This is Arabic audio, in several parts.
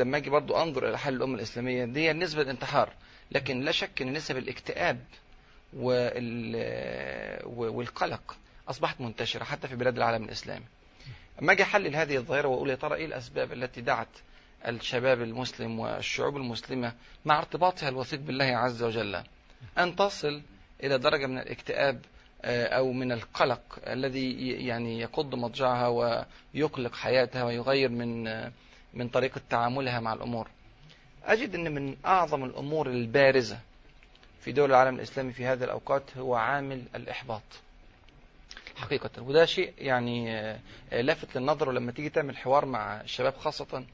لما أجي برضو أنظر إلى حال الأمة الإسلامية دي نسبة الانتحار لكن لا شك إن نسب الاكتئاب وال- والقلق أصبحت منتشرة حتى في بلاد العالم الإسلامي. أما أجي أحلل هذه الظاهرة وأقول يا ترى إيه الأسباب التي دعت الشباب المسلم والشعوب المسلمة مع ارتباطها الوثيق بالله عز وجل أن تصل إلى درجة من الاكتئاب آه، أو من القلق الذي يعني يقض مضجعها ويقلق حياتها ويغير من آه، من طريقة تعاملها مع الأمور. أجد إن من أعظم الأمور البارزة في دول العالم الإسلامي في هذه الأوقات هو عامل الإحباط. حقيقة وده شيء يعني آه، لافت للنظر ولما تيجي تعمل حوار مع الشباب خاصة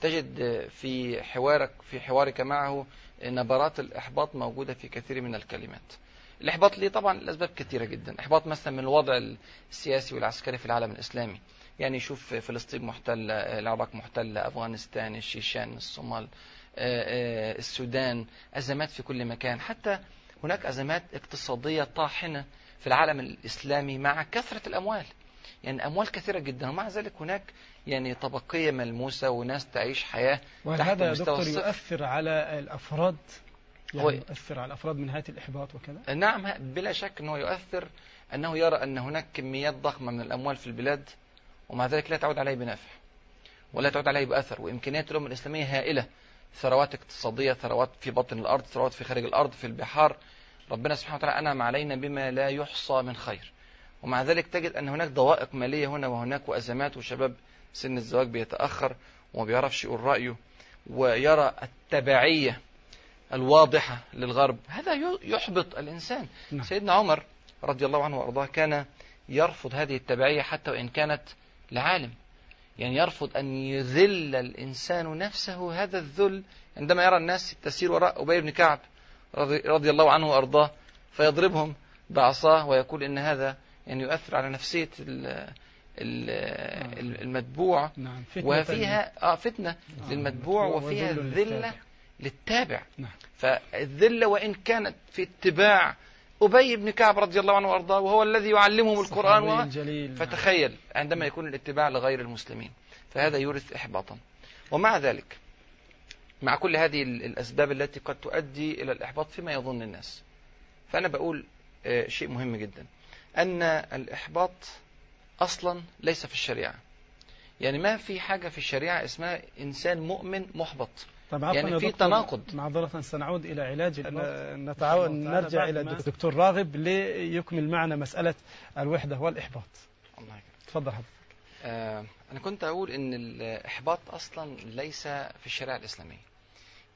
تجد في حوارك في حوارك معه آه، نبرات الإحباط موجودة في كثير من الكلمات. الإحباط ليه طبعا الاسباب كثيرة جدا إحباط مثلا من الوضع السياسي والعسكري في العالم الإسلامي يعني يشوف فلسطين محتلة العراق محتلة أفغانستان الشيشان الصومال آه، آه، السودان أزمات في كل مكان. حتى هناك أزمات اقتصادية طاحنة في العالم الإسلامي مع كثرة الأموال. يعني أموال كثيرة جدا ومع ذلك هناك يعني طبقية ملموسة وناس تعيش حياة وهل تحت هذا يا دكتور الصفر. يؤثر على الأفراد؟ هو- يعني يؤثر على الأفراد من نهايه الإحباط وكذا؟ نعم بلا شك أنه يؤثر. أنه يرى أن هناك كميات ضخمة من الأموال في البلاد. ومع ذلك لا تعود عليه بنفع ولا تعود عليه بأثر وإمكانيات الأمة الإسلامية هائلة ثروات اقتصادية ثروات في بطن الأرض ثروات في خارج الأرض في البحار. ربنا سبحانه وتعالى أنعم علينا بما لا يحصى من خير. ومع ذلك تجد أن هناك ضوائق مالية هنا وهناك وأزمات وشباب سن الزواج بيتأخر وما بيعرفش يقول رأيه ويرى التبعية الواضحة للغرب. هذا يحبط الإنسان. نعم. سيدنا عمر رضي الله عنه وأرضاه كان يرفض هذه التبعية حتى وإن كانت لعالم يعني يرفض أن يذل الإنسان نفسه هذا الذل عندما يرى الناس تسير وراء أبي بن كعب رضي, رضي الله عنه وأرضاه فيضربهم بعصاه ويقول إن هذا يعني يؤثر على نفسية ال- المتبوع. نعم وفيها آه فتنة آه، للمتبوع وفيها ذلة للتابع. للتابع. نعم. فالذلة وإن كانت في اتباع أبي بن كعب رضي الله عنه وأرضاه وهو الذي يعلمهم القرآن و... فتخيل عندما يكون الاتباع لغير المسلمين فهذا يورث إحباطا. ومع ذلك مع كل هذه ال- الأسباب التي قد تؤدي إلى الإحباط فيما يظن الناس. فأنا بقول آه، شيء مهم جدا أن الإحباط أصلا ليس في الشريعة. يعني ما في حاجة في الشريعة اسمها إنسان مؤمن محبط. طب عفوا يعني في تناقض. معذرة سنعود إلى علاج نتعاون تعالى نرجع إلى ما- دكتور راغب ليكمل معنا مسألة الوحدة والإحباط الله يكرمك. تفضل حضرتك آه، أنا كنت أقول إن الإحباط أصلا ليس في الشريعة الإسلامية.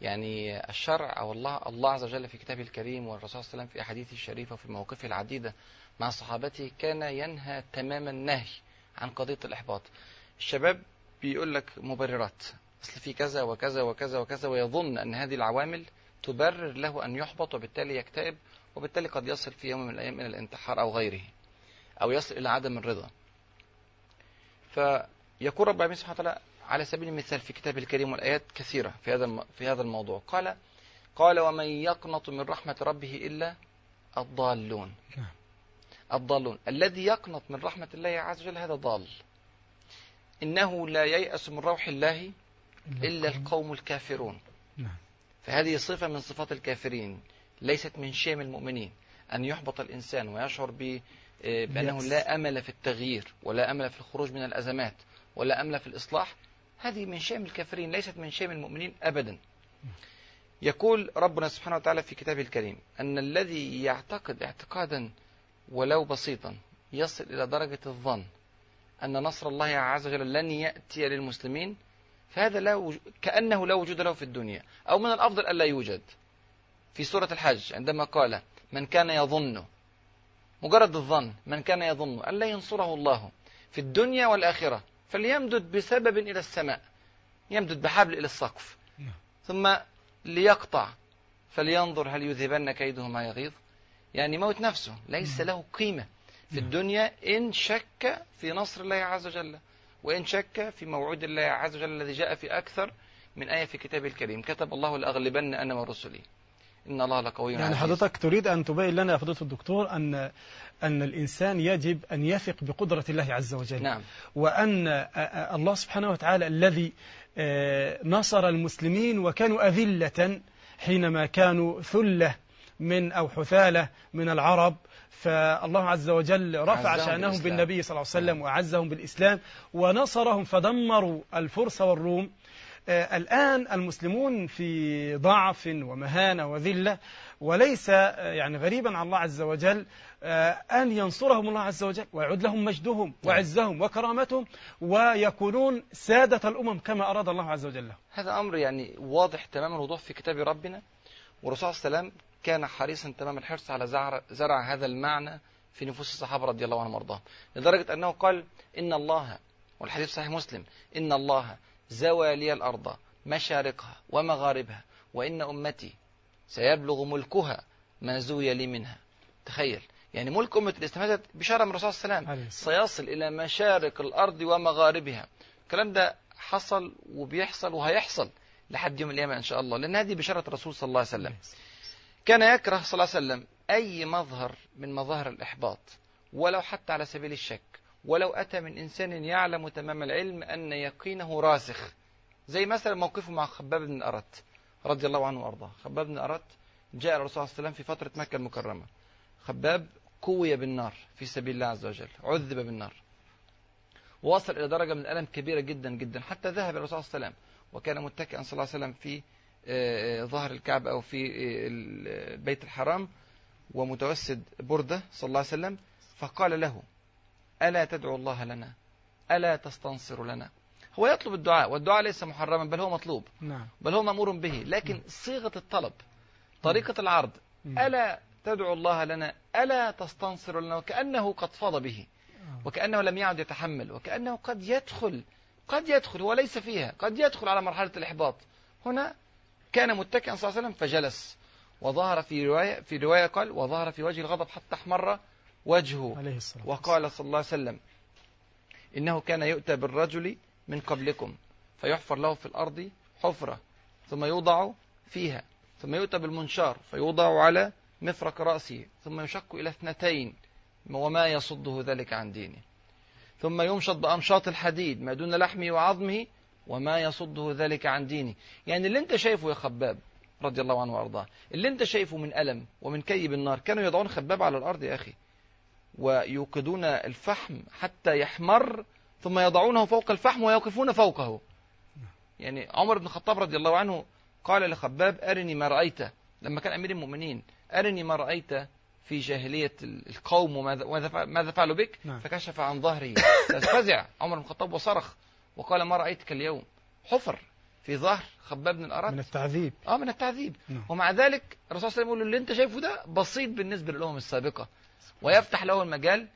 يعني الشرع أو الله الله عز وجل في كتابه الكريم والرسول صلى الله عليه وسلم في أحاديثه الشريفة وفي مواقفه العديدة مع صحابته كان ينهى تماما النهي عن قضية الإحباط. الشباب بيقول لك مبررات أصل في كذا وكذا وكذا وكذا ويظن أن هذه العوامل تبرر له أن يحبط وبالتالي يكتئب وبالتالي قد يصل في يوم من الأيام إلى الانتحار أو غيره أو يصل إلى عدم الرضا. فيقول رب العالمين سبحانه وتعالى على سبيل المثال في كتابه الكريم والآيات كثيرة في هذا في هذا الموضوع قال قال ومن يقنط من رحمة ربه إلا الضالون نعم. الضالون الذي يقنط من رحمة الله عز وجل هذا ضال إنه لا ييأس من روح الله إلا القوم. الكافرون. نعم. فهذه صفة من صفات الكافرين. ليست من شيم المؤمنين. أن يحبط الإنسان ويشعر آه، بأنه. لا أمل في التغيير ولا أمل في الخروج من الأزمات ولا أمل في الإصلاح. هذه من شيم الكافرين ليست من شيم المؤمنين أبدا. يقول ربنا سبحانه وتعالى في كتابه الكريم أن الذي يعتقد اعتقادا ولو بسيطا يصل إلى درجة الظن أن نصر الله عز وجل لن يأتي للمسلمين فهذا لا وج... كأنه لا وجود له في الدنيا أو من الأفضل ألا يوجد في سورة الحج عندما قال من كان يظن مجرد الظن من كان يظن أن لا ينصره الله في الدنيا والآخرة فليمدد بسبب إلى السماء يمدد بحبل إلى السقف نعم. ثم ليقطع فلينظر هل يذهبن كيده ما يغيظ يعني موت نفسه ليس نعم. له قيمة في نعم. الدنيا إن شك في نصر الله عز وجل وإن شك في موعود الله عز وجل الذي جاء في أكثر من آية في كتابه الكريم. كتب الله لأغلبن أنا ورسلي إن الله لقوي يعني عزيز. حضرتك تريد أن تبين لنا يا فضيلة الدكتور أن أن الإنسان يجب أن يثق بقدرة الله عز وجل. نعم. وأن الله سبحانه وتعالى الذي آه، نصر المسلمين وكانوا أذلة حينما كانوا ثلة من أو حثالة من العرب فالله عز وجل رفع شأنهم. بالنبي صلى الله عليه وسلم وأعزهم بالإسلام ونصرهم فدمروا الفرس والروم. آه، الآن المسلمون في ضعف ومهانة وذلة وليس آه، يعني غريبا على الله عز وجل آه، أن ينصرهم الله عز وجل ويعود لهم مجدهم وعزهم وكرامتهم ويكونون سادة الأمم كما أراد الله عز وجل. لهم هذا أمر يعني واضح تمام الوضوح في كتاب ربنا والرسول صلى الله عليه وسلم كان حريصا تمام الحرص على زرع, هذا المعنى في نفوس الصحابة رضي الله عنهم وأرضاهم. لدرجة أنه قال إن الله والحديث صحيح مسلم إن الله زوى لي الأرض مشارقها ومغاربها وإن أمتي سيبلغ ملكها ما زوي لي منها. تخيل. يعني ملك أمة الإسلام هذا بشارة من الرسول صلى الله عليه وسلم. سيصل إلى مشارق الأرض ومغاربها. الكلام ده حصل وبيحصل وهيحصل لحد يوم القيامة إن شاء الله لأن هذه بشارة الرسول صلى الله عليه وسلم. كان يكره صلى الله عليه وسلم أي مظهر من مظاهر الإحباط ولو حتى على سبيل الشك ولو أتى من إنسان يعلم تمام العلم أن يقينه راسخ. زي مثلا موقفه مع خباب بن الأرت رضي الله عنه وأرضاه. خباب بن الأرت جاء الرسول صلى الله عليه وسلم في فترة مكة المكرمة. خباب كوي بالنار في سبيل الله عز وجل عذب بالنار. ووصل إلى درجة من الألم كبيرة جدا جدا. حتى ذهب الرسول صلى الله عليه وسلم وكان متكئا صلى الله عليه وسلم في ظهر الكعبة أو في آه، البيت الحرام ومتوسد بردة صلى الله عليه وسلم فقال له ألا تدعو الله لنا؟ ألا تستنصر لنا؟ هو يطلب الدعاء والدعاء ليس محرما بل هو مطلوب. نعم. بل هو مأمور به. لكن صيغة الطلب طريقة العرض مم. ألا تدعو الله لنا؟ ألا تستنصر لنا؟ وكأنه قد فاض به. آه. وكأنه لم يعد يتحمل. وكأنه قد يدخل قد يدخل هو ليس فيها قد يدخل على مرحلة الإحباط. هنا كان متكئا صلى الله عليه وسلم فجلس. وظهر في رواية في رواية قال وظهر في وجه الغضب حتى احمر وجهه. عليه الصلاة وقال صلى الله عليه وسلم إنه كان يؤتى بالرجل من قبلكم فيحفر له في الأرض حفرة ثم يوضع فيها ثم يؤتى بالمنشار فيوضع على مفرق رأسه ثم يشق إلى اثنتين وما يصده ذلك عن دينه. ثم يمشط بأمشاط الحديد ما دون لحمه وعظمه وما يصده ذلك عن دينه. يعني اللي انت شايفه يا خباب رضي الله عنه وأرضاه اللي انت شايفه من ألم ومن كيب النار كانوا يضعون خباب على الأرض يا أخي ويوقدون الفحم حتى يحمر ثم يضعونه فوق الفحم ويوقفون فوقه. يعني عمر بن الخطاب رضي الله عنه قال لخباب أرني ما رأيت. لما كان أمير المؤمنين أرني ما رأيت في جاهلية القوم وماذا وماذا فع- ماذا فعلوا بك؟ نعم. فكشف عن ظهره فزع عمر بن الخطاب وصرخ. وقال ما رأيتك اليوم؟ حفر في ظهر خباب بن الأرت من التعذيب. آه من التعذيب. نعم. ومع ذلك الرسول صلى الله عليه وسلم يقول له اللي انت شايفه ده بسيط بالنسبة للأمم السابقة. ويفتح له المجال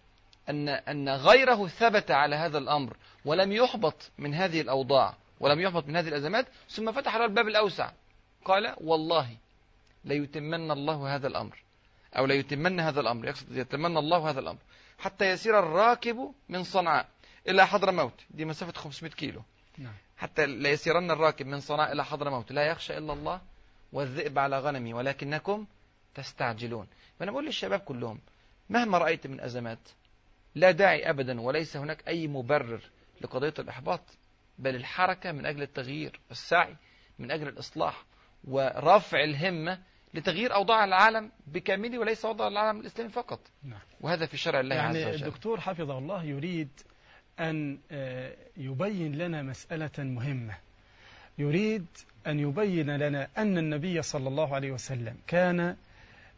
ان أن غيره ثبت على هذا الأمر ولم يحبط من هذه الأوضاع ولم يحبط من هذه الأزمات ثم فتح له الباب الأوسع. قال والله ليتمن الله هذا الأمر أو ليتمن هذا الأمر يقصد يتمنى الله هذا الأمر حتى يسير الراكب من صنعاء. إلى حضرموت دي مسافة 500 كيلو. نعم. حتى لا يسيرن الراكب من صنعاء إلى حضرموت لا يخشى إلا الله والذئب على غنمي ولكنكم تستعجلون. فأنا بقول للشباب كلهم مهما رأيت من أزمات لا داعي أبدا وليس هناك أي مبرر لقضية الإحباط بل الحركة من أجل التغيير والسعي من أجل الإصلاح ورفع الهمة لتغيير أوضاع العالم بكامله وليس وضع العالم الإسلامي فقط. نعم. وهذا في شرع الله عز يعني وجل. الدكتور حفظه الله يريد أن آه، يبين لنا مسألة مهمة. يريد أن يبين لنا أن النبي صلى الله عليه وسلم كان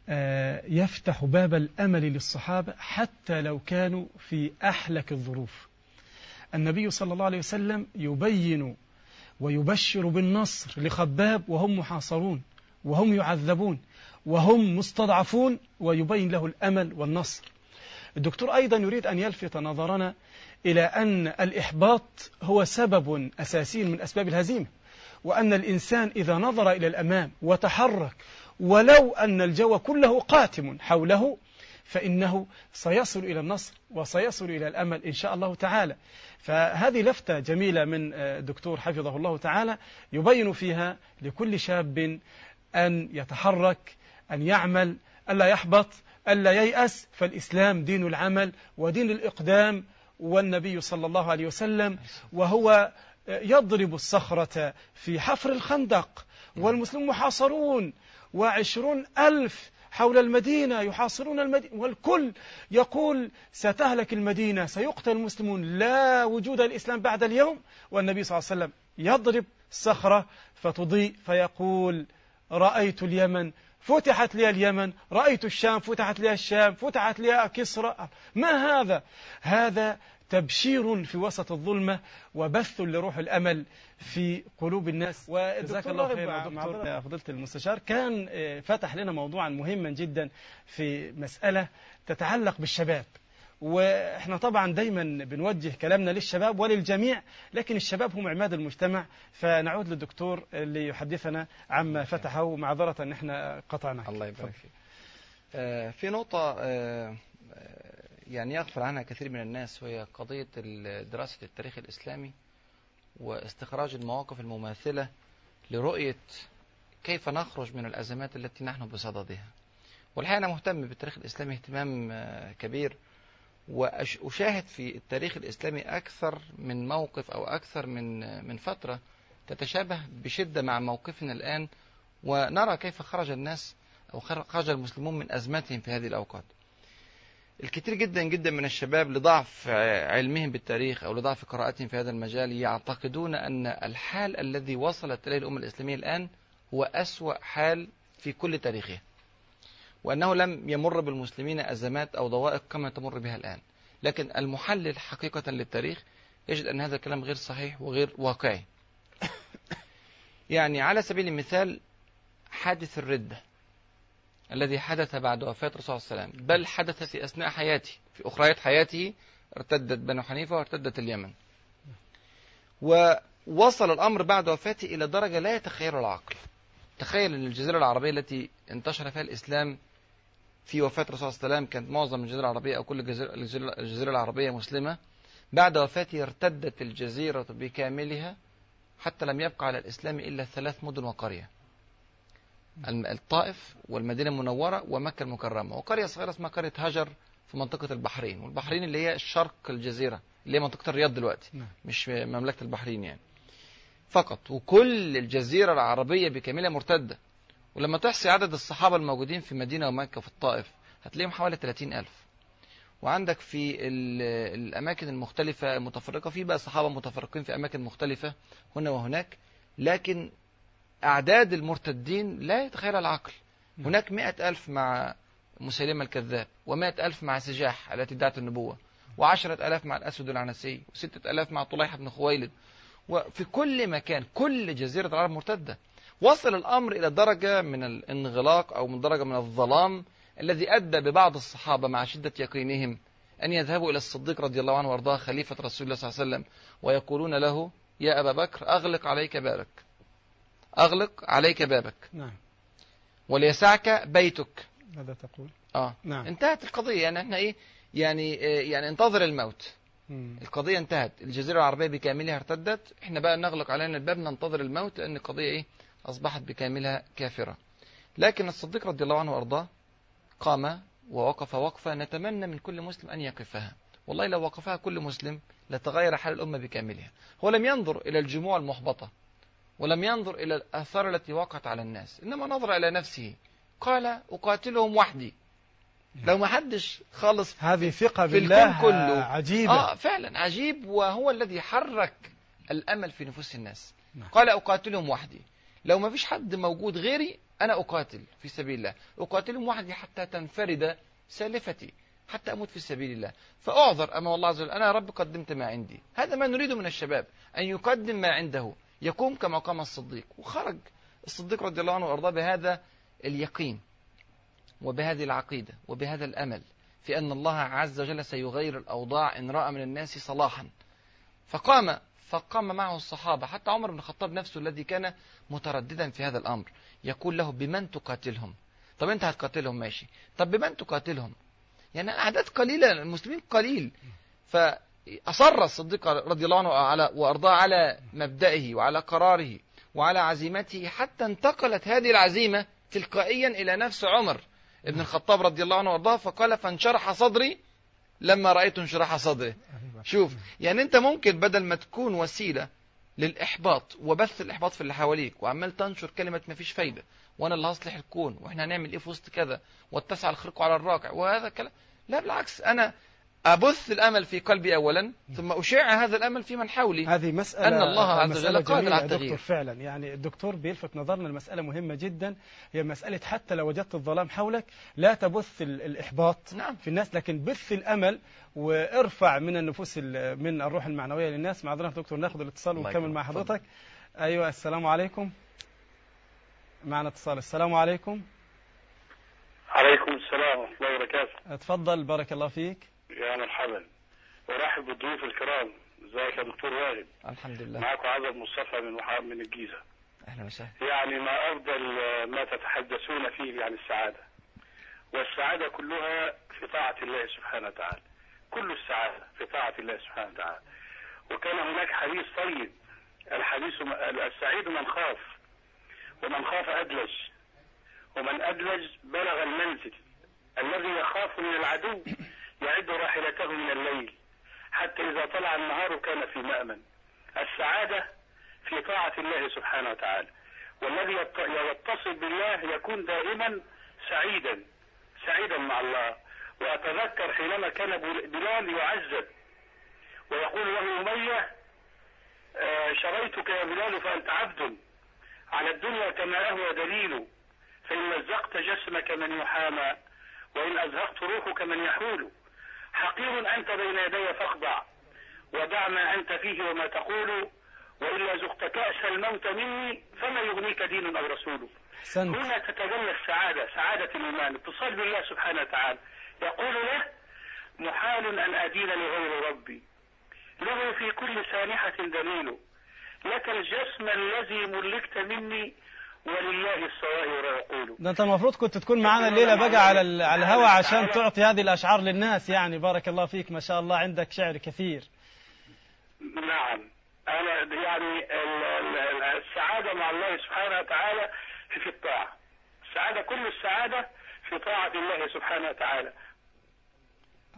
آه، يفتح باب الأمل للصحابة حتى لو كانوا في أحلك الظروف. النبي صلى الله عليه وسلم يبين ويبشر بالنصر لخباب وهم محاصرون وهم يعذبون وهم مستضعفون ويبين له الأمل والنصر. الدكتور أيضا يريد أن يلفت نظرنا إلى أن الإحباط هو سبب أساسي من أسباب الهزيمة وأن الإنسان إذا نظر إلى الأمام وتحرك ولو أن الجو كله قاتم حوله فإنه سيصل إلى النصر وسيصل إلى الأمل إن شاء الله تعالى. فهذه لفتة جميلة من آه، دكتور حفظه الله تعالى يبين فيها لكل شاب أن يتحرك أن يعمل ألا يحبط ألا ييأس فالإسلام دين العمل ودين الإقدام والنبي صلى الله عليه وسلم وهو يضرب الصخرة في حفر الخندق. والمسلمون محاصرون وعشرون ألف حول المدينة يحاصرون المدينة والكل يقول ستهلك المدينة سيقتل المسلمون. لا وجود الإسلام بعد اليوم. والنبي صلى الله عليه وسلم يضرب صخرة فتضيء فيقول رأيت اليمن فتحت لي اليمن رأيت الشام فتحت لي الشام فتحت لي كسرى. ما هذا؟ هذا تبشير في وسط الظلمة وبث لروح الأمل في قلوب الناس. وجزاك الله خير. مع فضيلة المستشار كان فتح لنا موضوعا مهما جدا في مسألة تتعلق بالشباب. وإحنا طبعا دايما بنوجه كلامنا للشباب وللجميع لكن الشباب هم عماد المجتمع. فنعود للدكتور ليحدثنا عما فتحه معذرة إن إحنا قطعناك. الله يبارك فيك. آه في نقطة آه يعني يغفل عنها كثير من الناس وهي قضية دراسة التاريخ الإسلامي واستخراج المواقف المماثلة لرؤية كيف نخرج من الأزمات التي نحن بصددها. والحقيقة أنا مهتم بالتاريخ الإسلامي اهتمام كبير. وأشاهد في التاريخ الإسلامي أكثر من موقف أو أكثر من من فترة تتشابه بشدة مع موقفنا الآن ونرى كيف خرج الناس أو خرج المسلمون من أزماتهم في هذه الأوقات. الكثير جدا جدا من الشباب لضعف علمهم بالتاريخ أو لضعف قراءتهم في هذا المجال يعتقدون أن الحال الذي وصلت إليه الأمة الإسلامية الآن هو أسوأ حال في كل تاريخها وأنه لم يمر بالمسلمين أزمات أو ضوائق كما تمر بها الآن. لكن المحلل حقيقة للتاريخ يجد أن هذا الكلام غير صحيح وغير واقعي. يعني على سبيل المثال حادث الردة الذي حدث بعد وفاة الرسول صلى الله عليه وسلم بل حدث في أثناء حياته في أخريات حياته ارتدت بنو حنيفة وارتدت اليمن. ووصل الأمر بعد وفاته إلى درجة لا يتخيل العقل. تخيل أن الجزيرة العربية التي انتشر فيها الإسلام في وفاة الرسول صلى الله عليه وسلم كانت معظم الجزيرة العربية أو كل الجزيرة العربية مسلمة. بعد وفاته ارتدت الجزيرة بكاملها حتى لم يبقى على الإسلام إلا ثلاث مدن وقرية. الطائف والمدينة المنورة ومكة المكرمة. وقرية صغيرة اسمها قرية هجر في منطقة البحرين. والبحرين اللي هي شرق الجزيرة اللي هي منطقة الرياض دلوقتي مش مملكة البحرين يعني. فقط. وكل الجزيرة العربية بكاملها مرتدة. ولما تحصي عدد الصحابة الموجودين في مدينة ومكة في الطائف هتلاقيهم حوالي 30 ألف. وعندك في الأماكن المختلفة المتفرقة في بقى صحابة متفرقين في أماكن مختلفة هنا وهناك لكن أعداد المرتدين لا يتخيل العقل. هناك مئة ألف مع مسيلمة الكذاب ومئة ألف مع سجاح التي ادعت النبوة وعشرة ألاف مع الأسود العنسي وستة ألاف مع طليحة بن خويلد. وفي كل مكان كل جزيرة العرب مرتدة. وصل الأمر إلى درجة من الانغلاق أو من درجة من الظلام الذي أدى ببعض الصحابة مع شدة يقينهم أن يذهبوا إلى الصديق رضي الله عنه وأرضاه خليفة رسول الله صلى الله عليه وسلم ويقولون له يا أبا بكر أغلق عليك بابك. أغلق عليك بابك. نعم. وليسعك بيتك. ماذا تقول؟ آه. نعم. انتهت القضية. يعني إحنا إيه؟ يعني إيه يعني انتظر الموت. مم. القضية انتهت. الجزيرة العربية بكاملها ارتدت. إحنا بقى نغلق علينا الباب ننتظر الموت لأن القضية إيه؟ أصبحت بكاملها كافرة. لكن الصديق رضي الله عنه وأرضاه قام ووقف وقفة نتمنى من كل مسلم أن يقفها. والله لو وقفها كل مسلم لتغير حال الأمة بكاملها. هو لم ينظر إلى الجموع المحبطة ولم ينظر إلى الآثار التي وقعت على الناس إنما نظر إلى نفسه. قال أقاتلهم وحدي. لو ما حدش خالص هذه ثقة في بالله الكون كله. عجيبة. آه فعلا عجيب وهو الذي حرك الأمل في نفوس الناس. نعم. قال أقاتلهم وحدي. لو ما فيش حد موجود غيري أنا أقاتل في سبيل الله. أقاتلهم وحدي حتى تنفرد سالفتي حتى أموت في سبيل الله. فأعذر أمام الله عز وجل أنا رب قدمت ما عندي. هذا ما نريد من الشباب أن يقدم ما عنده يقوم كما قام الصديق. وخرج الصديق رضي الله عنه وأرضاه بهذا اليقين وبهذه العقيدة وبهذا الأمل في أن الله عز وجل سيغير الأوضاع إن رأى من الناس صلاحا. فقام فقام معه الصحابة. حتى عمر بن الخطاب نفسه الذي كان مترددا في هذا الأمر يقول له بمن تقاتلهم؟ طب أنت هتقاتلهم ماشي. طب بمن تقاتلهم؟ يعني أعداد قليلة المسلمين قليل. فأصر الصديق رضي الله عنه على وأرضاه على مبدئه وعلى قراره وعلى عزيمته حتى انتقلت هذه العزيمة تلقائيا إلى نفس عمر ابن الخطاب رضي الله عنه وأرضاه فقال فانشرح صدري لما رأيت انشراح صدره. شوف يعني انت ممكن بدل ما تكون وسيلة للإحباط وبث الإحباط في اللي حواليك وعمال تنشر كلمة ما فيش فايدة وأنا اللي هصلح الكون وإحنا هنعمل إيه في وسط كذا واتسع الخرق على الراقع وهذا كلام لا بالعكس أنا أبث الأمل في قلبي أولا ثم أشع هذا الأمل في من حولي. هذه مسألة أن الله عز وجل قادر على يا دكتور التغيير. فعلا. يعني الدكتور بيلفت نظرنا لمسألة مهمة جدا هي مسألة حتى لو وجدت الظلام حولك لا تبث ال- الإحباط نعم. في الناس لكن بث الأمل وارفع من النفوس ال- من الروح المعنوية للناس. معذرة دكتور ناخذ الاتصال ونكمل. مع. حضرتك. أيوة السلام عليكم. معنا اتصال. السلام عليكم. عليكم السلام ورحمة الله وبركاته. اتفضل بارك الله فيك. يا مرحبا أرحب بالضيوف الكرام. ازيك يا دكتور وائل الحمد لله. معكم عزب مصطفى من وحاب من الجيزة. أهلا وسهلا. يعني ما أفضل ما تتحدثون فيه عن السعادة. والسعادة كلها في طاعة الله سبحانه وتعالى. كل السعادة في طاعة الله سبحانه وتعالى. وكان هناك حديث طيب. الحديث السعيد من خاف. ومن خاف أدلج. ومن أدلج بلغ المنزل. الذي يخاف من العدو. يعد راحلته من الليل حتى إذا طلع النهار كان في مأمن. السعادة في طاعة الله سبحانه وتعالى. والذي يت- يتصل بالله يكون دائما سعيدا سعيدا مع الله. وأتذكر حينما كان بل- بلال يعذب ويقول له أمية آه، شريتك يا بلال فأنت عبد على الدنيا كما أهوى دليل. فإن مزقت جسمك من يحامى وإن أزهقت روحك من يحول. حقير أنت بين يدي فاخضع ودع ما أنت فيه وما تقول وإلا زقت كأس الموت مني فما يغنيك دين أو رسول. أحسنت. هنا تتجلى السعادة سعادة الإيمان. اتصال بالله سبحانه وتعالى. يقول له محال أن أدين لغير ربي. له في كل سانحة دليل. لك الجسم الذي ملكت مني ولله الصوائر يقول. ده انت المفروض كنت تكون معانا الليلة بقى على ال- على الهوا عشان تعطي هذه الأشعار للناس يعني. بارك الله فيك ما شاء الله عندك شعر كثير. نعم. أنا يعني ال- ال- ال- السعادة مع الله سبحانه وتعالى في الطاعة. السعادة كل السعادة في طاعة الله سبحانه وتعالى.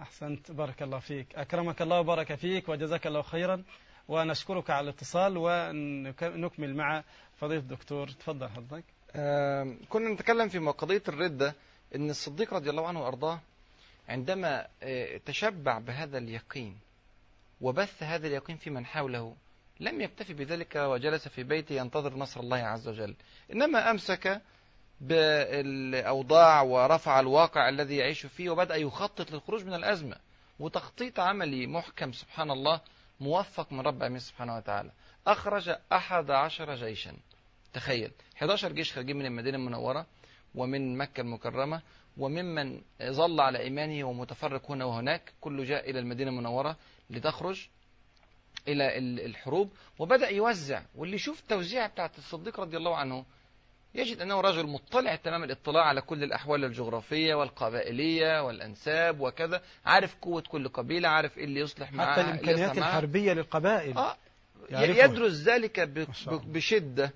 أحسنت. بارك الله فيك. أكرمك الله وبارك فيك وجزاك الله خيرا. ونشكرك على الاتصال ونكمل مع فضيلة الدكتور. تفضل حضرتك. كنا نتكلم في قضية الردة أن الصديق رضي الله عنه وأرضاه عندما آه، تشبع بهذا اليقين وبث هذا اليقين في من حوله لم يكتفي بذلك وجلس في بيته ينتظر نصر الله عز وجل. إنما أمسك بالأوضاع ورفع الواقع الذي يعيش فيه وبدأ يخطط للخروج من الأزمة وتخطيط عملي محكم سبحان الله موفق من رب العالمين سبحانه وتعالى. أخرج أحد عشر جيشا. تخيل 11 جيش خارجين من المدينة المنورة ومن مكة المكرمة وممن ظل على إيمانه ومتفرق هنا وهناك كله جاء إلى المدينة المنورة لتخرج إلى ال- الحروب وبدأ يوزع واللي يشوف التوزيع بتاعت الصديق رضي الله عنه يجد أنه رجل مطلع تمام الاطلاع على كل الأحوال الجغرافية والقبائلية والأنساب وكذا عارف قوة كل قبيلة عارف إيه اللي يصلح معها حتى معها. الحربية للقبائل آه. يدرس ذلك. بشدة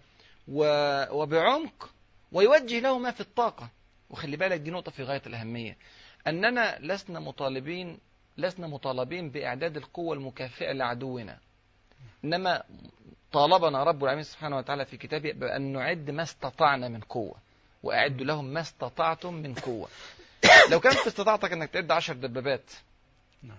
وبعمق ويوجه له ما في الطاقة وخلي بالك دي نقطة في غاية الأهمية أننا لسنا مطالبين لسنا مطالبين بإعداد القوة المكافئة لعدونا إنما طالبنا رب العالمين سبحانه وتعالى في كتابه بأن نعد ما استطعنا من قوة وأعدوا لهم ما استطعتم من قوة. لو كان في استطاعتك أنك تعد عشر دبابات نعم.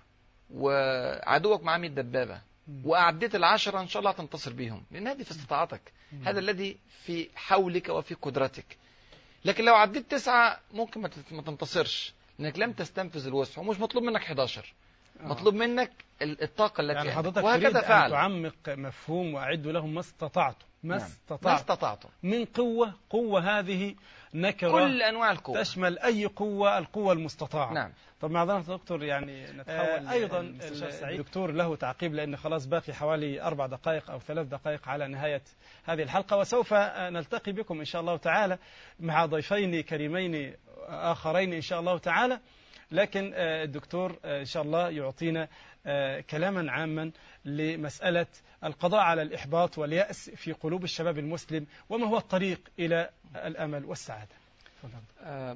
وعدوك معاه 100 دبابة. وأعديت العشرة إن شاء الله هتنتصر بيهم. لأن هذه في استطاعتك. هذا الذي في حولك وفي قدرتك. لكن لو عديت تسعة ممكن ما تنتصرش. لأنك لم تستنفذ الوسع ومش مطلوب منك 11 آه. مطلوب منك ال- الطاقة التي يعني. حضرتك وهكذا فعل. تعمق مفهوم واعدوا لهم ما استطعتم ما نعم. ما استطعتم استطعتم من قوة قوة هذه نكرة كل أنواع القوة. تشمل أي قوة القوة المستطاعة. نعم. طب معذرة دكتور يعني نتحول آه، سعيد. الدكتور له تعقيب لأن خلاص باقي حوالي أربع دقائق أو ثلاث دقائق على نهاية هذه الحلقة وسوف آه، نلتقي بكم إن شاء الله تعالى مع ضيفين كريمين آخرين إن شاء الله تعالى. لكن آه، الدكتور آه، إن شاء الله يعطينا آه، كلاما عاما لمسألة القضاء على الإحباط واليأس في قلوب الشباب المسلم وما هو الطريق إلى الأمل والسعادة.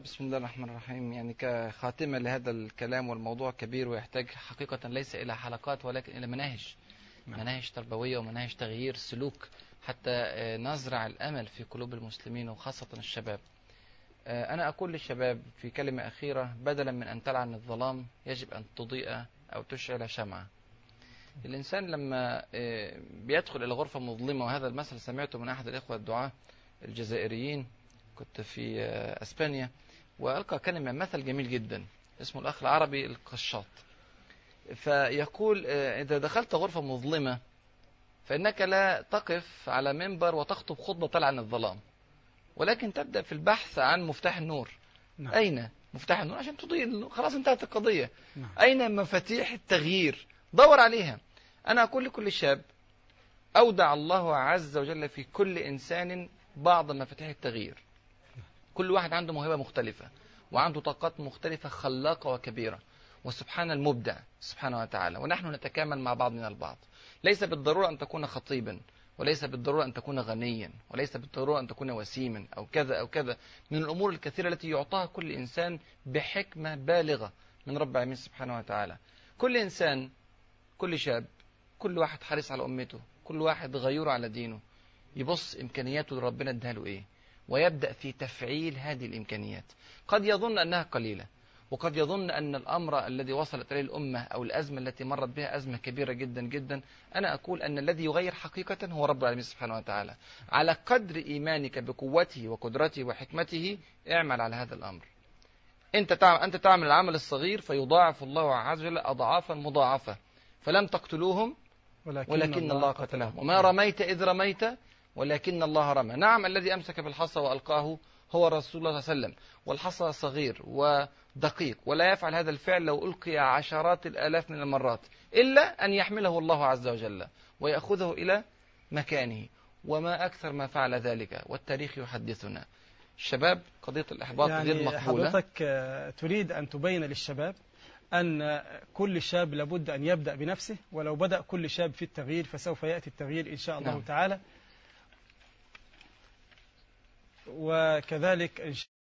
بسم الله الرحمن الرحيم. يعني كخاتمة لهذا الكلام والموضوع كبير ويحتاج حقيقة ليس إلى حلقات ولكن إلى مناهج. نعم. مناهج تربوية ومناهج تغيير سلوك حتى نزرع الأمل في قلوب المسلمين وخاصة الشباب. أنا أقول للشباب في كلمة أخيرة بدلا من أن تلعن الظلام يجب أن تضيء أو تشعل شمعة. الإنسان لما آه، بيدخل إلى غرفة مظلمة وهذا المثل سمعته من أحد الإخوة الدعاة الجزائريين كنت في آه، أسبانيا وألقى كلمة مثل جميل جدا اسمه الأخ العربي القشاط. فيقول آه، إذا دخلت غرفة مظلمة فإنك لا تقف على منبر وتخطب خطبة تلعن الظلام. ولكن تبدأ في البحث عن مفتاح النور. نعم. أين مفتاح النور؟ عشان تضيء. خلاص انتهت القضية. نعم. أين مفاتيح التغيير؟ دور عليها. أنا أقول لكل شاب أودع الله عز وجل في كل إنسان بعض مفاتيح التغيير. كل واحد عنده موهبة مختلفة وعنده طاقات مختلفة خلاقة وكبيرة. وسبحان المبدع سبحانه وتعالى. ونحن نتكامل مع بعضنا البعض. ليس بالضرورة أن تكون خطيبا. وليس بالضرورة أن تكون غنيا وليس بالضرورة أن تكون وسيما أو كذا أو كذا. من الأمور الكثيرة التي يعطاها كل إنسان بحكمة بالغة من رب العالمين سبحانه وتعالى. كل إنسان كل شاب كل واحد حريص على أمته كل واحد غيور على دينه يبص إمكانياته اللي ربنا اداها له إيه؟ ويبدأ في تفعيل هذه الإمكانيات. قد يظن أنها قليلة وقد يظن أن الأمر الذي وصلت إليه الأمة أو الأزمة التي مرت بها أزمة كبيرة جدا جدا أنا أقول أن الذي يغير حقيقة هو رب العالمين سبحانه وتعالى. على قدر إيمانك بقوته وقدرته وحكمته اعمل على هذا الأمر. أنت تعمل, أنت تعمل العمل الصغير فيضاعف الله عز وجل أضعافا مضاعفة فلم تقتلوهم ولكن الله قتلهم. وما رميت إذ رميت ولكن الله رمى. نعم الذي أمسك بالحصى وألقاه هو رسول الله صلى الله عليه وسلم والحصى صغير ودقيق ولا يفعل هذا الفعل لو ألقي عشرات الآلاف من المرات إلا أن يحمله الله عز وجل ويأخذه إلى مكانه. وما أكثر ما فعل ذلك والتاريخ يحدثنا. الشباب قضية الإحباط غير يعني مقبولة. حضرتك آه، تريد أن تبين للشباب أن كل شاب لابد أن يبدأ بنفسه ولو بدأ كل شاب في التغيير فسوف يأتي التغيير إن شاء الله نعم. تعالى. وكذلك إن شاء